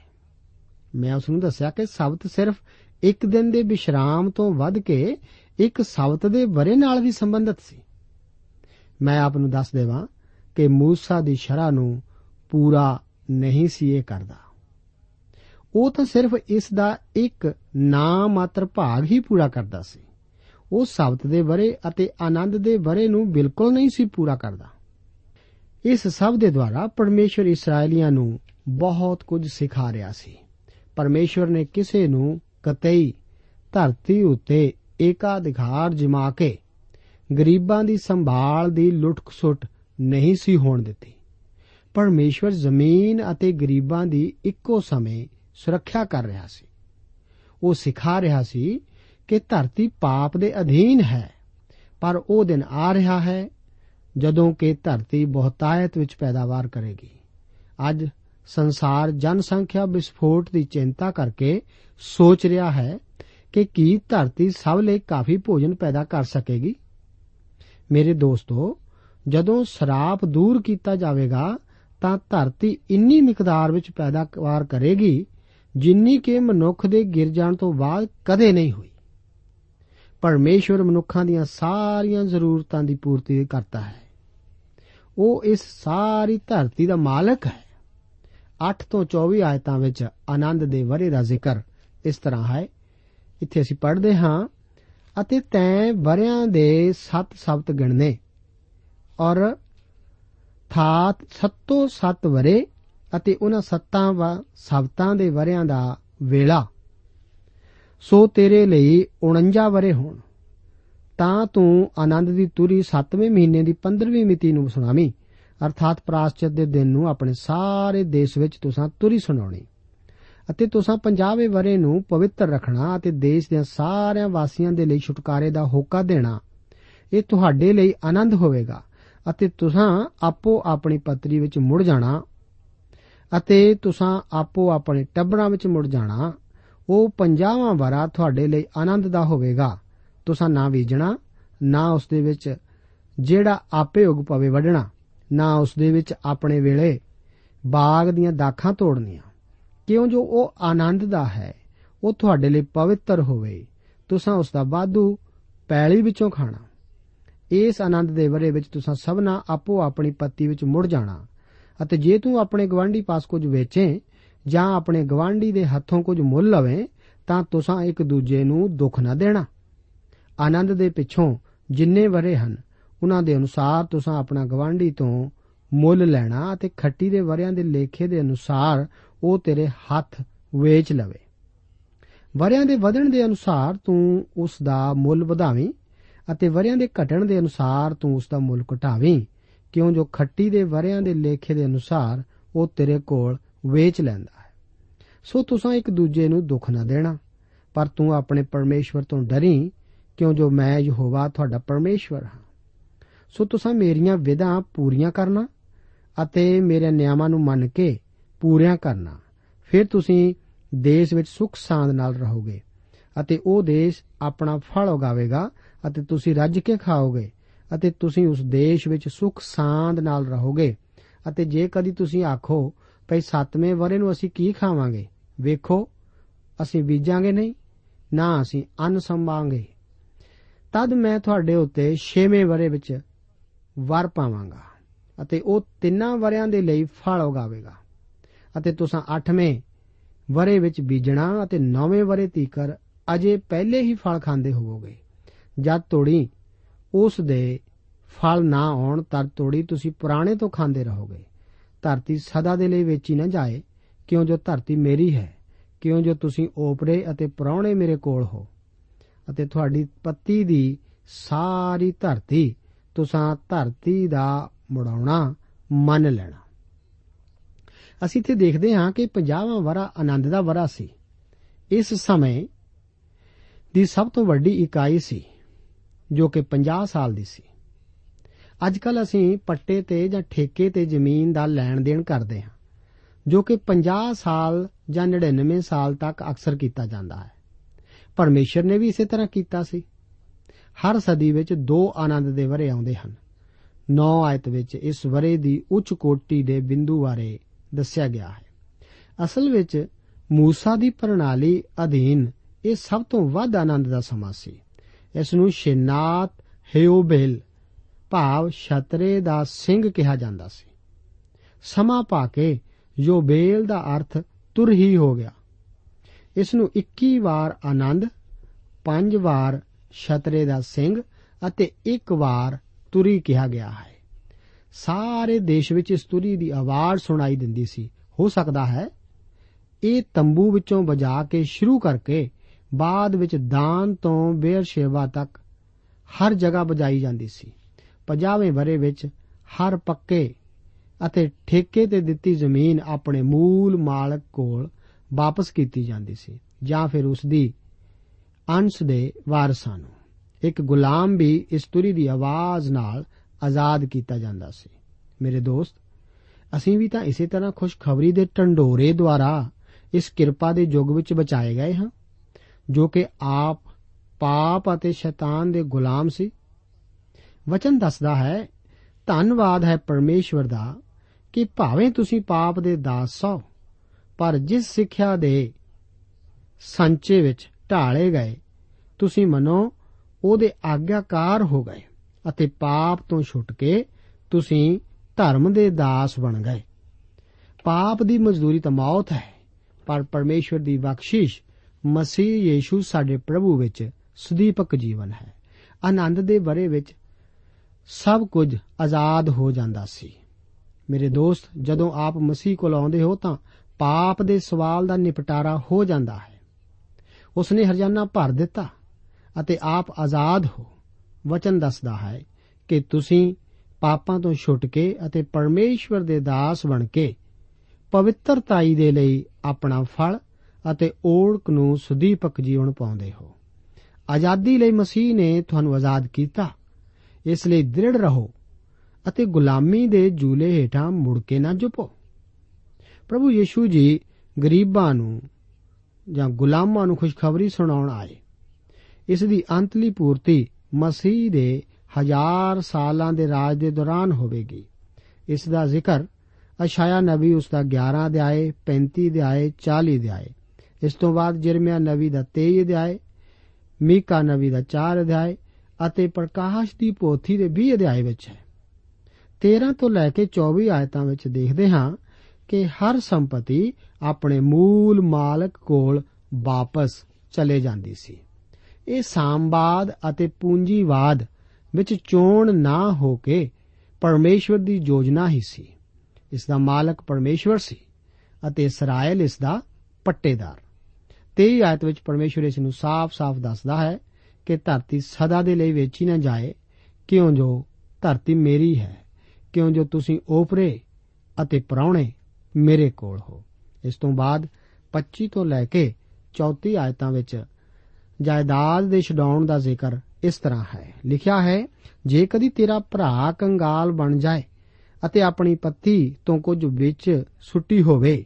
ਮੈਂ ਉਸ ਨੂੰ ਦੱਸਿਆ ਕਿ ਸਬਤ ਸਿਰਫ ਇੱਕ ਦਿਨ ਦੇ ਬਿਸ਼ਰਾਮ ਤੋਂ ਵੱਧ ਕੇ ਇੱਕ ਸਬਤ ਦੇ ਬਰੇ ਨਾਲ ਵੀ ਸੰਬੰਧਿਤ ਸੀ। ਮੈਂ ਆਪ ਨੂੰ ਦੱਸ ਦੇਵਾਂ ਕਿ موسی ਦੀ ਸ਼ਰ੍ਹਾ ਨੂੰ ਪੂਰਾ ਨਹੀਂ ਸੀ ਇਹ ਕਰਦਾ। ਉਹ ਤਾਂ ਸਿਰਫ ਇਸ ਦਾ ਇੱਕ ਨਾਮ ਮਾਤਰ ਭਾਗ ਹੀ ਪੂਰਾ ਕਰਦਾ ਸੀ। ਉਹ ਸਬਤ ਦੇ ਬਰੇ ਅਤੇ ਆਨੰਦ ਦੇ ਬਰੇ ਨੂੰ ਬਿਲਕੁਲ ਨਹੀਂ ਸੀ ਪੂਰਾ ਕਰਦਾ। ਇਸ ਸਭ ਦੇ ਦੁਆਰਾ ਪਰਮੇਸ਼ਰ ਇਸرائیਲੀਆਂ ਨੂੰ ਬਹੁਤ ਕੁਝ ਸਿਖਾ ਰਿਹਾ ਸੀ। ਪਰਮੇਸ਼ਰ ਨੇ ਕਿਸੇ ਨੂੰ ਕਤਈ, ਧਰਤੀ ਉੱਤੇ ਏਕਾਧਿਕਾਰ ਜਮਾ ਕੇ ਗਰੀਬਾਂ ਦੀ ਸੰਭਾਲ ਦੀ ਲੁੱਟਖਸੁੱਟ ਨਹੀਂ ਸੀ ਹੋਣ ਦਿੱਤੀ। ਪਰਮੇਸ਼ਵਰ ਜ਼ਮੀਨ ਅਤੇ ਗਰੀਬਾਂ ਦੀ ਇੱਕੋ ਸਮੇਂ ਸੁਰੱਖਿਆ ਕਰ ਰਿਹਾ ਸੀ। ਉਹ ਸਿਖਾ ਰਿਹਾ ਸੀ ਕਿ ਧਰਤੀ ਪਾਪ ਦੇ ਅਧੀਨ ਹੈ, ਪਰ ਉਹ ਦਿਨ ਆ ਰਿਹਾ ਹੈ ਜਦੋਂ ਕਿ ਧਰਤੀ ਬਹੁਤਾਇਤ ਵਿੱਚ ਪੈਦਾਵਾਰ ਕਰੇਗੀ। ਅੱਜ ਸੰਸਾਰ ਜਨਸੰਖਿਆ ਵਿਸਫੋਟ ਦੀ ਚਿੰਤਾ ਕਰਕੇ ਸੋਚ ਰਿਹਾ ਹੈ ਕਿ ਕੀ ਧਰਤੀ ਸਭ ਲਈ ਕਾਫੀ ਭੋਜਨ ਪੈਦਾ ਕਰ ਸਕੇਗੀ। ਮੇਰੇ ਦੋਸਤੋ, ਜਦੋਂ ਸਰਾਪ ਦੂਰ ਕੀਤਾ ਜਾਵੇਗਾ ਤਾਂ ਧਰਤੀ ਇੰਨੀ ਮਿਕਦਾਰ ਵਿੱਚ ਪੈਦਾਵਾਰ ਕਰੇਗੀ ਜਿੰਨੀ ਕਿ ਮਨੁੱਖ ਦੇ ਗਿਰ ਜਾਣ ਤੋਂ ਬਾਅਦ ਕਦੇ ਨਹੀਂ ਹੋਈ। ਪਰਮੇਸ਼ਵਰ ਮਨੁੱਖਾਂ ਦੀਆਂ ਸਾਰੀਆਂ ਜ਼ਰੂਰਤਾਂ ਦੀ ਪੂਰਤੀ ਕਰਤਾ ਹੈ। ਉਹ ਇਸ ਸਾਰੀ ਧਰਤੀ ਦਾ ਮਾਲਕ ਹੈ। 8 ਤੋਂ 24 ਆਇਤਾਂ ਵਿੱਚ ਆਨੰਦ ਦੇ ਵਰੇ ਦਾ ਜ਼ਿਕਰ ਇਸ ਤਰ੍ਹਾਂ ਹੈ। ਇੱਥੇ ਅਸੀਂ ਪੜ੍ਹਦੇ ਹਾਂ, ਅਤੇ ਤੈਂ ਵਰਿਆਂ ਦੇ ਸੱਤ ਸਬਤ ਗਿਣਨੇ ਔਰ ਥਾਤ ਸੱਤੋ ਸੱਤ ਵਰੇ ਅਤੇ ਉਹਨਾਂ ਸੱਤਾਂ ਵਾ, ਸਬਤਾਂ ਦੇ ਵਰਿਆਂ ਦਾ ਵੇਲਾ। ਸੋ ਤੇਰੇ ਲਈ 49 ਵਰੇ ਹੋਣ। ਤਾਂ ਤੂੰ ਆਨੰਦ ਦੀ ਤੁਰੀ 7ਵੇਂ ਮਹੀਨੇ ਦੀ 15ਵੀਂ ਮਿਤੀ ਨੂੰ ਸੁਣਾਵੀਂ। ਅਰਥਾਤ ਪ੍ਰਾਸ਼ਚਿਤ ਦੇ ਦਿਨ ਨੂੰ ਆਪਣੇ ਸਾਰੇ ਦੇਸ਼ ਵਿੱਚ ਤੁਸੀਂ ਤੁਰੀ ਸੁਣਾਉਣੀ। ਅਤੇ ਤੁਸੀਂ 50ਵੇਂ ਵਰੇ ਨੂੰ ਪਵਿੱਤਰ ਰੱਖਣਾ ਅਤੇ ਦੇਸ਼ ਦੇ ਸਾਰਿਆਂ ਵਾਸੀਆਂ ਦੇ ਲਈ ਛੁਟਕਾਰੇ ਦਾ ਹੋਕਾ ਦੇਣਾ, ਇਹ ਤੁਹਾਡੇ ਲਈ ਆਨੰਦ ਹੋਵੇਗਾ ਅਤੇ ਤੁਸੀਂ ਆਪੋ ਆਪਣੀ ਪਤਰੀ ਵਿੱਚ ਮੁੜ ਜਾਣਾ ਅਤੇ ਤੁਸੀਂ ਆਪੋ ਆਪਣੇ ਟੱਬਰਾਂ ਵਿੱਚ ਮੁੜ ਜਾਣਾ, ਉਹ 50ਵਾਂ ਵਰਾ ਤੁਹਾਡੇ ਲਈ ਆਨੰਦ ਦਾ ਹੋਵੇਗਾ। ਤੁਸੀਂ ਨਾ ਬੀਜਣਾ, ਨਾ ਉਸ ਦੇ ਵਿੱਚ ਜਿਹੜਾ ਆਪੇ ਉਗ ਪਵੇ ਵੱਢਣਾ, ਨਾ ਉਸ ਦੇ ਵਿੱਚ ਆਪਣੇ ਵੇਲੇ ਬਾਗ ਦੀਆਂ ਦਾਖਾਂ ਤੋੜਨੀਆਂ। ਕਿਉਂ ਜੋ ਉਹ ਆਨੰਦ ਦਾ ਹੈ, ਉਹ ਤੁਹਾਡੇ ਲਈ ਪਵਿੱਤਰ ਹੋਵੇ। ਤੁਸੀਂ ਉਸ ਦਾ ਵਾਧੂ ਪੈਲੀ ਵਿੱਚੋਂ ਖਾਣਾ। ਇਸ ਆਨੰਦ ਦੇ ਵਰੇ ਵਿੱਚ ਤੁਸੀਂ ਸਭਨਾ ਆਪੋ ਆਪਣੀ ਪੱਤੀ ਵਿੱਚ ਮੁੜ ਜਾਣਾ। ਅਤੇ ਜੇ ਤੂੰ ਆਪਣੇ ਗਵਾਂਢੀ ਪਾਸ ਕੁਝ ਵੇਚੇ ਜਾਂ ਆਪਣੇ ਗਵਾਂਢੀ ਦੇ ਹੱਥੋਂ ਕੁਝ ਮੁੱਲ ਲਵੇਂ, ਤਾਂ ਤੁਸੀਂ ਇੱਕ ਦੂਜੇ ਨੂੰ ਦੁੱਖ ਨਾ ਦੇਣਾ। ਆਨੰਦ ਦੇ ਪਿੱਛੋਂ ਜਿੰਨੇ ਵਰੇ ਹਨ, ਉਹਨਾਂ ਦੇ ਅਨੁਸਾਰ ਤੁਸੀਂ ਆਪਣਾ ਗਵਾਂਢੀ ਤੋਂ ਮੁੱਲ ਲੈਣਾ ਅਤੇ ਖੱਟੀ ਦੇ ਵਰਿਆਂ ਦੇ ਲੇਖੇ ਦੇ ਅਨੁਸਾਰ ਉਹ ਤੇਰੇ ਹੱਥ ਵੇਚ ਲਵੇ। ਵਰਿਆਂ ਦੇ ਵਧਣ ਦੇ ਅਨੁਸਾਰ ਤੂੰ ਉਸ ਦਾ ਮੁੱਲ ਵਧਾਵੀਂ ਅਤੇ ਵਰਿਆਂ ਦੇ ਘਟਣ ਦੇ ਅਨੁਸਾਰ ਤੂੰ ਉਸ ਦਾ ਮੁੱਲ ਘਟਾਵੀਂ। ਕਿਉਂ ਜੋ ਖੱਟੀ ਦੇ ਵਰਿਆਂ ਦੇ ਲੇਖੇ ਦੇ ਅਨੁਸਾਰ ਉਹ ਤੇਰੇ ਕੋਲ ਵੇਚ ਲੈਂਦਾ ਹੈ। ਸੋ ਤੁਸੀਂ ਇੱਕ ਦੂਜੇ ਨੂੰ ਦੁੱਖ ਨਾ ਦੇਣਾ, ਪਰ ਤੂੰ ਆਪਣੇ ਪਰਮੇਸ਼ਵਰ ਤੋਂ ਡਰੀ, ਕਿਉਂ ਜੋ ਮੈਂ ਯਹੋਵਾ ਤੁਹਾਡਾ ਪਰਮੇਸ਼ਵਰ ਹਾਂ। ਸੋ ਤੁਸੀਂ ਮੇਰੀਆਂ ਵਿਧਾਂ ਪੂਰੀਆਂ ਕਰਨਾ ਅਤੇ ਮੇਰੇ ਨਿਯਮਾਂ ਨੂੰ ਮੰਨ ਕੇ ਪੂਰੀਆਂ ਕਰਨਾ। ਫਿਰ ਤੁਸੀਂ ਦੇਸ਼ ਵਿੱਚ ਸੁਖ ਸਾਂਦ ਨਾਲ ਰਹੋਗੇ ਅਤੇ ਉਹ ਦੇਸ਼ ਆਪਣਾ ਫਲ ਉਗਾਵੇਗਾ ਅਤੇ ਤੁਸੀਂ ਰੱਜ ਕੇ ਖਾਓਗੇ। ਅਤੇ ਤੁਸੀਂ ਉਸ ਦੇਸ਼ ਵਿੱਚ ਸੁਖ ਸਾਂਦ ਨਾਲ ਰਹੋਗੇ। ਅਤੇ ਜੇ ਕਦੀ ਤੁਸੀਂ ਆਖੋ, ਭਈ ਸੱਤਵੇਂ ਵਰੇ ਨੂੰ ਅਸੀਂ ਕੀ ਖਾਵਾਂਗੇ? ਵੇਖੋ, ਅਸੀਂ ਬੀਜਾਂਗੇ ਨਹੀਂ, ਨਾ ਅਸੀਂ ਅੰਨ ਸੰਭਾਂਗੇ। ਤਦ ਮੈਂ ਤੁਹਾਡੇ ਉੱਤੇ 6ਵੇਂ ਵਰੇ ਵਿੱਚ ਵਰ ਪਾਵਾਂਗਾ, ਅਤੇ ਉਹ ਤਿੰਨਾਂ ਵਰਿਆਂ ਦੇ ਲਈ ਫਲ ਉਗਾਵੇਗਾ। ਅਤੇ ਤੁਸੀਂ 8ਵੇਂ ਵਰੇ ਵਿੱਚ ਬੀਜਣਾ ਅਤੇ 9ਵੇਂ ਵਰੇ ਤੀਕਰ ਅਜੇ ਪਹਿਲੇ ਹੀ ਫਲ ਖਾਂਦੇ ਹੋਵੋਗੇ। ਜਦ ਤੋੜੀ ਉਸ ਦੇ ਫਲ ਨਾ ਆਉਣ ਤਦ ਤੋੜੀ ਤੁਸੀਂ ਪੁਰਾਣੇ ਤੋਂ ਖਾਂਦੇ ਰਹੋਗੇ। ਧਰਤੀ ਸਦਾ ਦੇ ਲਈ ਵੇਚੀ ਨਾ ਜਾਏ, ਕਿਉਂ ਜੋ ਧਰਤੀ ਮੇਰੀ ਹੈ, ਕਿਉਂ ਜੋ ਤੁਸੀਂ ਓਪਰੇ ਅਤੇ ਪੁਰਾਣੇ ਮੇਰੇ ਕੋਲ ਹੋ। ਅਤੇ ਤੁਹਾਡੀ ਪੱਤੀ ਦੀ ਸਾਰੀ ਧਰਤੀ ਤੁਸੀਂ ਧਰਤੀ ਦਾ ਮੁੜਾਉਣਾ ਮੰਨ ਲੈਣਾ। ਅਸੀਂ ਇੱਥੇ ਦੇਖਦੇ ਹਾਂ ਕਿ 50ਵਾਂ ਵਰਾ ਆਨੰਦ ਦਾ ਵਰਾ ਸੀ। ਇਸ ਸਮੇਂ ਦੀ ਸਭ ਤੋਂ ਵੱਡੀ ਇਕਾਈ ਸੀ। ਜੋ ਕਿ 50 ਸਾਲ ਦੀ ਸੀ। ਅੱਜ ਕੱਲ ਅਸੀਂ ਪੱਟੇ ਤੇ ਜਾਂ ਠੇਕੇ ਤੇ ਜ਼ਮੀਨ ਦਾ ਲੈਣ ਦੇਣ ਕਰਦੇ ਹਾਂ, ਜੋ ਕਿ 50 ਸਾਲ ਜਾਂ 99 ਸਾਲ ਤੱਕ ਅਕਸਰ ਕੀਤਾ ਜਾਂਦਾ ਹੈ। ਪਰਮੇਸ਼ਰ ਨੇ ਵੀ ਇਸੇ ਤਰ੍ਹਾਂ ਕੀਤਾ ਸੀ। ਹਰ ਸਦੀ ਵਿੱਚ ਦੋ ਆਨੰਦ ਦੇ ਵਰੇ ਆਉਂਦੇ ਹਨ। 9 ਆਇਤ ਵਿੱਚ ਇਸ ਵਰੇ ਦੀ ਉੱਚ ਕੋਟੀ ਦੇ ਬਿੰਦੂ ਬਾਰੇ ਦੱਸਿਆ ਗਿਆ ਹੈ। ਅਸਲ ਵਿੱਚ ਮੂਸਾ ਦੀ ਪ੍ਰਣਾਲੀ ਅਧੀਨ ਇਹ ਸਭ ਤੋਂ ਵੱਧ ਆਨੰਦ ਦਾ ਸਮਾਂ ਸੀ। ਇਸ ਨੂੰ ਸ਼ਿਨਾਤ ਹਯੋਬੇਲ ਭਾਵ ਛਤਰੇ ਦਾ ਸਿੰਘ ਕਿਹਾ ਜਾਂਦਾ ਸੀ। ਸਮਾਂ ਪਾ ਕੇ ਯੋਬੇਲ ਦਾ ਅਰਥ ਤੁਰ ਹੀ ਹੋ ਗਿਆ। ਇਸ ਨੂੰ 21 ਵਾਰ ਆਨੰਦ 5 ਵਾਰ ਛਤਰੇ ਦਾ ਸਿੰਘ ਅਤੇ ਇੱਕ ਵਾਰ ਤੁਰੀ ਕਿਹਾ ਗਿਆ ਹੈ। ਸਾਰੇ ਦੇਸ਼ ਵਿੱਚ ਇਸ ਤੁਰੀ ਦੀ ਆਵਾਜ਼ ਸੁਣਾਈ ਦਿੰਦੀ ਸੀ। ਹੋ ਸਕਦਾ ਹੈ ਇਹ ਤੰਬੂ ਵਿੱਚੋਂ ਵਜਾ ਕੇ ਸ਼ੁਰੂ ਕਰਕੇ ਬਾਅਦ ਵਿੱਚ ਦਾਨ ਤੋਂ ਬੇਰਸ਼ੇਵਾ ਤੱਕ ਹਰ ਜਗ੍ਹਾ ਵਜਾਈ ਜਾਂਦੀ ਸੀ। 50ਵੇਂ ਬਰੇ ਵਿੱਚ ਹਰ ਪੱਕੇ ਅਤੇ ਠੇਕੇ ਤੇ ਦਿੱਤੀ ਜ਼ਮੀਨ ਆਪਣੇ ਮੂਲ ਮਾਲਕ ਕੋਲ ਵਾਪਸ ਕੀਤੀ ਜਾਂਦੀ ਸੀ ਜਾਂ ਫਿਰ ਉਸ ਦੀ ਅੰਸ਼ ਦੇ ਵਾਰਸਾਂ ਨੂੰ। ਇੱਕ ਗੁਲਾਮ ਵੀ ਇਸ ਤੁਰੀ ਦੀ ਆਵਾਜ਼ ਨਾਲ ਆਜ਼ਾਦ ਕੀਤਾ ਜਾਂਦਾ ਸੀ। ਮੇਰੇ ਦੋਸਤ, ਅਸੀਂ ਵੀ ਤਾਂ ਇਸੇ ਤਰ੍ਹਾਂ ਖੁਸ਼ਖਬਰੀ ਦੇ ਟੰਡੋਰੇ ਦੁਆਰਾ ਇਸ ਕਿਰਪਾ ਦੇ ਯੁੱਗ ਵਿੱਚ ਬਚਾਏ ਗਏ ਹਾਂ। ਜੋ ਕਿ ਆਪ ਪਾਪ ਅਤੇ ਸ਼ੈਤਾਨ ਦੇ ਗੁਲਾਮ ਸੀ। ਵਚਨ ਦੱਸਦਾ ਹੈ, ਧੰਨਵਾਦ ਹੈ ਪਰਮੇਸ਼ਵਰ ਦਾ ਕਿ ਭਾਵੇਂ ਤੁਸੀਂ ਪਾਪ ਦੇ ਦਾਸ ਹੋ, ਪਰ ਜਿਸ ਸਿੱਖਿਆ ਦੇ ਸੰਚੇ ਵਿੱਚ ਢਾਲੇ ਗਏ, ਤੁਸੀਂ ਮਨੋ ਉਹਦੇ ਆਗਿਆਕਾਰ ਹੋ ਗਏ ਅਤੇ ਪਾਪ ਤੋਂ ਛੁੱਟ ਕੇ ਤੁਸੀਂ ਧਰਮ ਦੇ ਦਾਸ ਬਣ ਗਏ। ਪਾਪ ਦੀ ਮਜ਼ਦੂਰੀ ਤਾਂ ਮੌਤ ਹੈ, ਪਰ ਪਰਮੇਸ਼ਵਰ ਦੀ ਬਖਸ਼ਿਸ਼ ਮਸੀਹ ਯੀਸ਼ੂ ਸਾਡੇ ਪ੍ਰਭੂ ਵਿੱਚ ਸੁਦੀਪਕ ਜੀਵਨ ਹੈ। ਆਨੰਦ ਦੇ ਬਰੇ ਵਿੱਚ ਸਭ ਕੁਝ ਆਜ਼ਾਦ ਹੋ ਜਾਂਦਾ ਸੀ। ਮੇਰੇ ਦੋਸਤ, ਜਦੋਂ ਆਪ ਮਸੀਹ ਕੋਲ ਆਉਂਦੇ ਹੋ ਤਾਂ ਪਾਪ ਦੇ ਸਵਾਲ ਦਾ ਨਿਪਟਾਰਾ ਹੋ ਜਾਂਦਾ ਹੈ। ਉਸਨੇ ਹਰਜਾਨਾ ਭਰ ਦਿੱਤਾ ਅਤੇ ਆਪ ਆਜ਼ਾਦ ਹੋ। ਵਚਨ ਦੱਸਦਾ ਹੈ ਕਿ ਤੁਸੀਂ ਪਾਪਾਂ ਤੋਂ ਛੁੱਟ ਕੇ ਅਤੇ ਪਰਮੇਸ਼ਵਰ ਦੇ ਦਾਸ ਬਣ ਕੇ ਪਵਿੱਤਰਤਾਈ ਦੇ ਲਈ ਆਪਣਾ ਫਲ ਅਤੇ ਓੜਕ ਨੂੰ ਸੁਦੀਪਕ ਜੀਵਨ ਪਾਉਂਦੇ ਹੋ। ਆਜ਼ਾਦੀ ਲਈ ਮਸੀਹ ਨੇ ਤੁਹਾਨੂੰ ਆਜ਼ਾਦ ਕੀਤਾ। ਇਸ ਲਈ ਦ੍ਰਿੜ ਰਹੋ ਅਤੇ ਗੁਲਾਮੀ ਦੇ ਜੂਲੇ ਹੇਠਾਂ ਮੁੜ ਕੇ ਨਾ ਝੁਪੋ ਪ੍ਰਭੂ ਯੀਸ਼ੂ ਜੀ ਗਰੀਬਾਂ ਨੂੰ ਜਾਂ ਗੁਲਾਮਾਂ ਨੂੰ ਖੁਸ਼ਖਬਰੀ ਸੁਣਾਉਣ ਆਏ। ਇਸ ਦੀ ਅੰਤਲੀ ਪੂਰਤੀ ਮਸੀਹ ਦੇ ਹਜ਼ਾਰ ਸਾਲਾਂ ਦੇ ਰਾਜ ਦੇ ਦੌਰਾਨ ਹੋਵੇਗੀ। ਇਸ ਦਾ ਜ਼ਿਕਰ ਅਸ਼ਾਇਆ ਨਬੀ ਉਸ ਦਾ 11 ਅਧਿਆਏ 35 ਅਧਿਆਏ 40 ਅਧਿਆਏ ਇਸ ਤੋਂ ਬਾਅਦ ਜਰਮਿਆ ਨਬੀ ਦਾ 23 ਅਧਿਆਏ ਮੀਕਾ ਨਬੀ ਦਾ 4 ਅਧਿਆਏ ਅਤੇ ਪ੍ਰਕਾਸ਼ ਦੀ ਪੋਥੀ ਦੇ 20 ਅਧਿਆਏ ਵਿੱਚ ਹੈ। 13 ਤੋਂ ਲੈ ਕੇ 24 ਆਇਤਾਂ ਵਿੱਚ ਦੇਖਦੇ ਹਾਂ ਕਿ ਹਰ ਸੰਪਤੀ ਆਪਣੇ ਮੂਲ ਮਾਲਕ ਕੋਲ ਵਾਪਸ ਚਲੇ ਜਾਂਦੀ ਸੀ। ਇਹ ਸਾਮਵਾਦ ਅਤੇ ਪੂੰਜੀਵਾਦ ਵਿੱਚ ਚੋਣ ਨਾ ਹੋ ਕੇ ਪਰਮੇਸ਼ਵਰ ਦੀ ਯੋਜਨਾ ਹੀ ਸੀ। ਇਸ ਦਾ ਮਾਲਕ ਪਰਮੇਸ਼ਵਰ ਸੀ ਅਤੇ ਇਸਰਾਇਲ ਇਸ ਦਾ ਪੱਟੇਦਾਰ। 23 ਆਇਤ ਵਿੱਚ ਪਰਮੇਸ਼ਵਰ ਇਸ ਨੂੰ ਸਾਫ਼-ਸਾਫ਼ ਦੱਸਦਾ ਹੈ ਕਿ ਧਰਤੀ ਸਦਾ ਦੇ ਲਈ ਵੇਚੀ ਨਾ ਜਾਏ, ਕਿਉਂ ਜੋ ਧਰਤੀ ਮੇਰੀ ਹੈ, ਕਿਉਂ ਜੋ ਤੁਸੀਂ ਓਪਰੇ ਅਤੇ ਪਰੌਣੇ ਮੇਰੇ ਕੋਲ ਹੋ। ਇਸ ਤੋਂ ਬਾਅਦ 25 ਤੋਂ ਲੈ ਕੇ 34 ਆਇਤਾਂ ਵਿੱਚ ਜਾਇਦਾਦ ਦੇ ਛਡਾਉਣ ਦਾ ਜ਼ਿਕਰ ਇਸ ਤਰ੍ਹਾਂ ਹੈ। ਲਿਖਿਆ ਹੈ, ਜੇ ਕਦੀ ਤੇਰਾ ਭਰਾ ਕੰਗਾਲ ਬਣ ਜਾਏ ਅਤੇ ਆਪਣੀ ਪੱਤੀ ਤੋਂ ਕੁਝ ਵਿੱਚ ਸੁੱਟੀ ਹੋਵੇ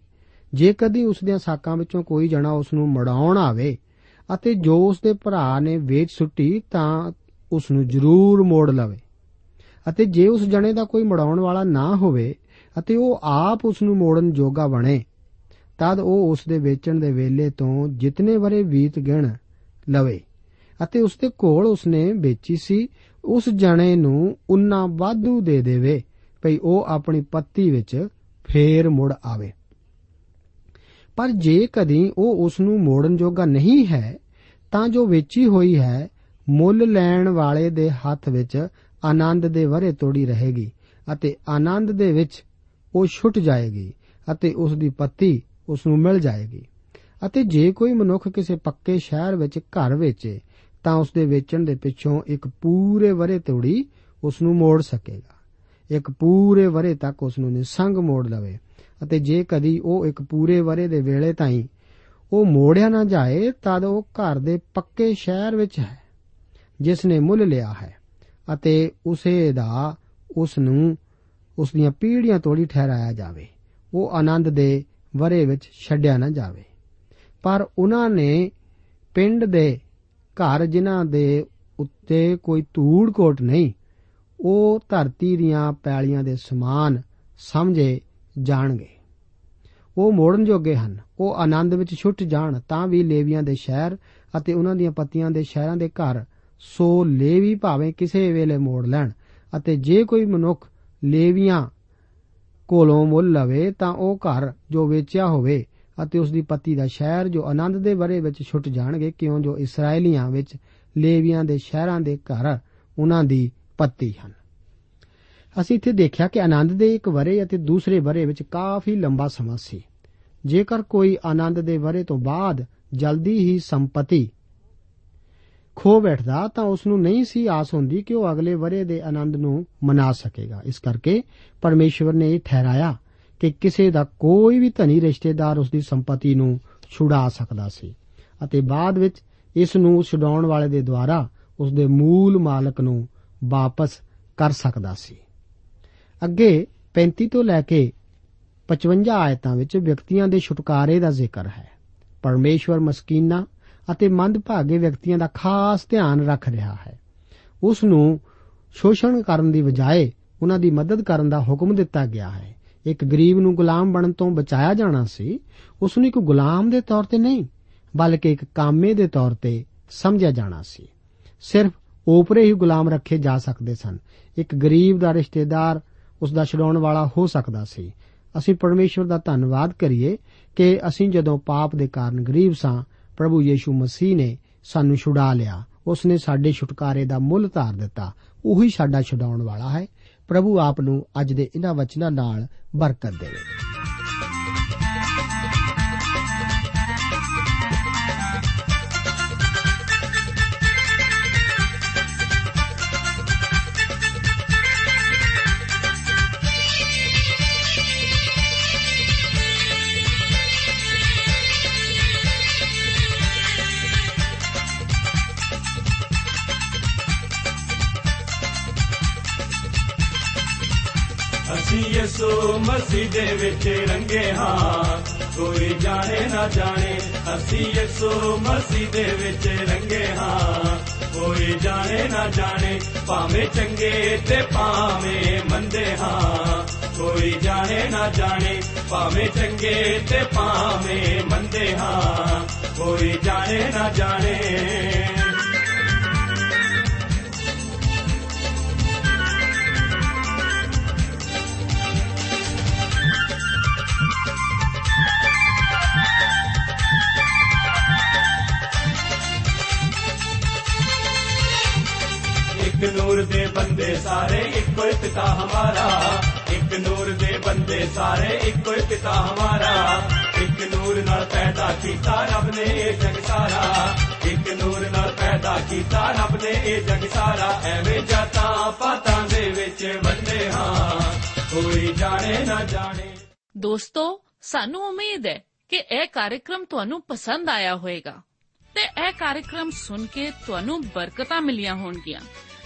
ਜੇ ਕਦੀ ਉਸ ਦੀਆਂ ਸਾਕਾਂ ਵਿੱਚੋਂ ਕੋਈ ਜਣਾ ਉਸ ਨੂੰ ਮੜਾਉਣ ਆਵੇ ਅਤੇ ਜੋ ਉਸ ਦੇ ਭਰਾ ਨੇ ਵੇਚ ਸੁੱਟੀ ਤਾਂ ਉਸ ਨੂੰ ਜ਼ਰੂਰ ਮੋੜ ਲਵੇ। ਅਤੇ ਜੇ ਉਸ ਜਣੇ ਦਾ ਕੋਈ ਮੜਾਉਣ ਵਾਲਾ ਨਾ ਹੋਵੇ ਅਤੇ ਉਹ ਆਪ ਉਸ ਨੂੰ ਮੋੜਨ ਜੋਗਾ ਬਣੇ, ਤਦ ਉਹ ਉਸ ਦੇ ਵੇਚਣ ਦੇ ਵੇਲੇ ਤੋਂ ਜਿਤਨੇ ਬਰੇ ਬੀਤ ਗਿਣ ਲਵੇ ਅਤੇ ਉਸ ਦੇ ਕੋਲ ਉਸਨੇ ਵੇਚੀ ਸੀ, ਉਸ ਜਣੇ ਨੂੰ ਉਨਾ ਵਾਧੂ ਦੇ ਦੇਵੇ, ਭਈ ਉਹ ਆਪਣੀ ਪੱਤੀ ਵਿੱਚ ਫੇਰ ਮੁੜ ਆਵੇ। ਪਰ ਜੇ ਕਦੀ ਉਹ ਉਸ ਨੂੰ ਮੋੜਨ ਜੋਗਾ ਨਹੀਂ ਹੈ, ਤਾਂ ਜੋ ਵੇਚੀ ਹੋਈ ਹੈ, ਮੁੱਲ ਲੈਣ ਵਾਲੇ ਦੇ ਹੱਥ ਵਿੱਚ ਆਨੰਦ ਦੇ ਵਰੇ ਤੋੜੀ ਰਹੇਗੀ ਅਤੇ ਆਨੰਦ ਦੇ ਵਿੱਚ ਉਹ ਛੁੱਟ ਜਾਏਗੀ ਅਤੇ ਉਸ ਦੀ ਪੱਤੀ ਉਸ ਨੂੰ ਮਿਲ ਜਾਏਗੀ। ਅਤੇ ਜੇ ਕੋਈ ਮਨੁੱਖ ਕਿਸੇ ਪੱਕੇ ਸ਼ਹਿਰ ਵਿੱਚ ਘਰ ਵੇਚੇ, ਤਾਂ ਉਸ ਦੇ ਵੇਚਣ ਦੇ ਪਿੱਛੋਂ ਇੱਕ ਪੂਰੇ ਵਰੇ ਤੋੜੀ ਉਸ ਨੂੰ ਮੋੜ ਸਕੇਗਾ। ਇੱਕ ਪੂਰੇ ਵਰੇ ਤੱਕ ਉਸ ਨੂੰ ਨਿਸੰਗ ਮੋੜ ਲਵੇ। ਅਤੇ ਜੇ ਕਦੀ ਉਹ ਇੱਕ ਪੂਰੇ ਵਰੇ ਦੇ ਵੇਲੇ ਤਾਈਂ ਉਹ ਮੋੜਿਆ ਨਾ ਜਾਏ, ਤਦ ਉਹ ਘਰ ਦੇ ਪੱਕੇ ਸ਼ਹਿਰ ਵਿੱਚ ਹੈ, ਜਿਸ ਨੇ ਮੁੱਲ ਲਿਆ ਹੈ ਅਤੇ ਉਸੇ ਦਾ ਉਸ ਨੂੰ ਉਸ ਦੀਆਂ ਪੀੜ੍ਹੀਆਂ ਤੋੜੀ ਠਹਿਰਾਇਆ ਜਾਵੇ। ਉਹ ਆਨੰਦ ਦੇ ਵਰੇ ਵਿੱਚ ਛੱਡਿਆ ਨਾ ਜਾਵੇ। ਪਰ ਉਹਨਾਂ ਨੇ ਪਿੰਡ ਦੇ ਘਰ ਜਿਨ੍ਹਾਂ ਦੇ ਉੱਤੇ ਕੋਈ ਧੂੜ ਕੋਟ ਨਹੀਂ, ਉਹ ਧਰਤੀ ਦੀਆਂ ਪੈਲੀਆਂ ਦੇ ਸਮਾਨ ਸਮਝੇ ਜਾਣਗੇ। ਉਹ ਮੋੜਨ ਜੋਗੇ ਹਨ। ਉਹ ਆਨੰਦ ਵਿੱਚ ਛੁੱਟ ਜਾਣ, ਤਾਂ ਵੀ ਲੇਵੀਆਂ ਦੇ ਸ਼ਹਿਰ ਅਤੇ ਉਹਨਾਂ ਦੀਆਂ ਪਤੀਆਂ ਦੇ ਸ਼ਹਿਰਾਂ ਦੇ ਘਰ, ਸੋ ਲੇਵੀ ਭਾਵੇਂ ਕਿਸੇ ਵੇਲੇ ਮੋੜ ਲੈਣ ਅਤੇ ਜੇ ਕੋਈ ਮਨੁੱਖ ਲੇਵੀਆਂ ਕੋਲੋਂ ਮੁੱਲ ਲਵੇ, ਤਾਂ ਉਹ ਘਰ ਜੋ ਵੇਚਿਆ ਹੋਵੇ ਅਤੇ ਉਸ ਦੀ ਪਤੀ ਦਾ ਸ਼ਹਿਰ ਜੋ ਆਨੰਦ ਦੇ ਬਰੇ ਵਿੱਚ ਛੁੱਟ ਜਾਣਗੇ, ਕਿਉਂ ਜੋ ਇਸرائیਲੀਆਂ ਵਿੱਚ ਲੇਵੀਆਂ ਦੇ ਸ਼ਹਿਰਾਂ ਦੇ ਘਰ ਉਹਨਾਂ ਦੀ ਪਤੀ ਹਨ। ਅਸੀਂ ਇੱਥੇ ਦੇਖਿਆ ਕਿ ਆਨੰਦ ਦੇ ਇੱਕ ਵਰੇ ਅਤੇ ਦੂਸਰੇ ਵਰੇ ਵਿੱਚ ਕਾਫੀ ਲੰਬਾ ਸਮਾਂ ਸੀ। ਜੇਕਰ ਕੋਈ ਆਨੰਦ ਦੇ ਵਰੇ ਤੋਂ ਬਾਅਦ ਜਲਦੀ ਹੀ ਸੰਪਤੀ ਖੋ ਬੈਠਦਾ, ਤਾਂ ਉਸ ਨੂੰ ਨਹੀਂ ਸੀ ਆਸ ਹੁੰਦੀ ਕਿ ਉਹ ਅਗਲੇ ਵਰੇ ਦੇ ਆਨੰਦ ਨੂੰ ਮਨਾ ਸਕੇਗਾ। ਇਸ ਕਰਕੇ ਪਰਮੇਸ਼ਵਰ ਨੇ ਇਹ ਠਹਿਰਾਇਆ ਕਿ ਕਿਸੇ ਦਾ ਕੋਈ ਵੀ ਧਨੀ ਰਿਸ਼ਤੇਦਾਰ ਉਸ ਦੀ ਸੰਪਤੀ ਨੂੰ ਛੁਡਾ ਸਕਦਾ ਸੀ ਅਤੇ ਬਾਅਦ ਵਿੱਚ ਇਸ ਨੂੰ ਛਡਾਉਣ ਵਾਲੇ ਦੇ ਦੁਆਰਾ ਉਸ ਦੇ ਮੂਲ ਮਾਲਕ ਨੂੰ ਵਾਪਸ ਕਰ ਸਕਦਾ ਸੀ। ਅੱਗੇ 35 ਤੋਂ ਲੈ ਕੇ 55 ਆਇਤਾਂ ਵਿੱਚ ਵਿਅਕਤੀਆਂ ਦੇ ਛੁਟਕਾਰੇ ਦਾ ਜ਼ਿਕਰ ਹੈ। ਪਰਮੇਸ਼ਵਰ ਮਸਕੀਨਾ ਅਤੇ ਮੰਦਭਾਗੇ ਵਿਅਕਤੀਆਂ ਦਾ ਖਾਸ ਧਿਆਨ ਰੱਖ ਰਿਹਾ ਹੈ। ਉਸ ਨੂੰ ਸ਼ੋਸ਼ਣ ਕਰਨ ਦੀ ਬਜਾਏ ਉਹਨਾਂ ਦੀ ਮਦਦ ਕਰਨ ਦਾ ਹੁਕਮ ਦਿੱਤਾ ਗਿਆ ਹੈ। ਇੱਕ ਗਰੀਬ ਨੂੰ ਗੁਲਾਮ ਬਣਨ ਤੋਂ ਬਚਾਇਆ ਜਾਣਾ ਸੀ। ਉਸ ਨੂੰ ਇੱਕ ਗੁਲਾਮ ਦੇ ਤੌਰ ਤੇ ਨਹੀਂ, ਬਲਕਿ ਇੱਕ ਕਾਮੇ ਦੇ ਤੌਰ ਤੇ ਸਮਝਿਆ ਜਾਣਾ ਸੀ। ਸਿਰਫ ਓਪਰੇ ਹੀ ਗੁਲਾਮ ਰੱਖੇ ਜਾ ਸਕਦੇ ਸਨ। ਇੱਕ ਗਰੀਬ ਦਾ ਰਿਸ਼ਤੇਦਾਰ ਉਸ ਦਾ ਛਡਾਉਣ ਵਾਲਾ ਹੋ ਸਕਦਾ ਸੀ। ਅਸੀਂ ਪਰਮੇਸ਼ਵਰ ਦਾ ਧੰਨਵਾਦ ਕਰੀਏ ਕਿ ਅਸੀਂ ਜਦੋਂ ਪਾਪ ਦੇ ਕਾਰਨ ਗਰੀਬ ਸਾਂ, ਪ੍ਰਭੂ ਯੀਸ਼ੂ ਮਸੀਹ ਨੇ ਸਾਨੂੰ ਛੁਡਾ ਲਿਆ। ਉਸ ਨੇ ਸਾਡੇ ਛੁਟਕਾਰੇ ਦਾ ਮੁੱਲ ਧਾਰ ਦਿੱਤਾ। ਉਹੀ ਸਾਡਾ ਛਡਾਉਣ ਵਾਲਾ ਹੈ। ਪ੍ਰਭੂ ਆਪ ਨੂੰ ਅੱਜ ਦੇ ਇਹਨਾਂ ਵਚਨਾਂ ਨਾਲ ਬਰਕਤ ਦੇਵੇ। ਅਸੀਂ ਯਿਸੂ ਮਸੀਹ ਦੇ ਵਿੱਚ ਰੰਗੇ ਹਾਂ। ਕੋਈ ਜਾਣੇ ਨਾ ਜਾਣੇ, ਅਸੀਂ ਯਿਸੂ ਮਸੀਹ ਦੇ ਵਿੱਚ ਰੰਗੇ ਹਾਂ। ਕੋਈ ਜਾਣੇ ਨਾ ਜਾਣੇ, ਭਾਵੇਂ ਚੰਗੇ ਤੇ ਭਾਵੇਂ ਮੰਦੇ ਹਾਂ। ਕੋਈ ਜਾਣੇ ਨਾ ਜਾਣੇ, ਭਾਵੇਂ ਚੰਗੇ ਤੇ ਭਾਵੇਂ ਮੰਦੇ ਹਾਂ। ਕੋਈ ਜਾਣੇ ਨਾ ਜਾਣੇ। ਇੱਕ ਨੂਰ ਦੇ ਬੰਦੇ ਸਾਰੇ, ਇੱਕੋ ਹੀ ਪਿਤਾ ਹਮਾਰਾ। ਇੱਕ ਨੂਰ ਦੇ ਬੰਦੇ ਸਾਰੇ, ਇੱਕੋ ਹੀ ਪਿਤਾ ਹਮਾਰਾ। ਇੱਕ ਨੂਰ ਨਾਲ ਪੈਦਾ ਕੀਤਾ ਰੱਬ ਨੇ ਇਹ ਜਗ ਸਾਰਾ। ਇੱਕ ਨੂਰ ਨਾਲ ਪੈਦਾ ਕੀਤਾ ਰੱਬ ਨੇ ਇਹ ਜਗ ਸਾਰਾ। ਐਵੇਂ ਜਾਤਾਂ ਪਾਤਾਂ ਦੇ ਵਿੱਚ ਵੰਡੇ ਹਾਂ। ਕੋਈ ਜਾਣੇ ਨਾ ਜਾਣੇ। ਦੋਸਤੋ, ਸਾਨੂੰ ਉਮੀਦ ਹੈ ਕਿ ਇਹ ਕਾਰਜਕ੍ਰਮ ਤੁਹਾਨੂੰ ਪਸੰਦ ਆਇਆ ਹੋਵੇਗਾ ਤੇ ਇਹ ਕਾਰਜਕ੍ਰਮ ਸੁਣ ਕੇ ਤੁਹਾਨੂੰ ਬਰਕਤਾਂ ਮਿਲੀਆਂ ਹੋਣਗੀਆਂ।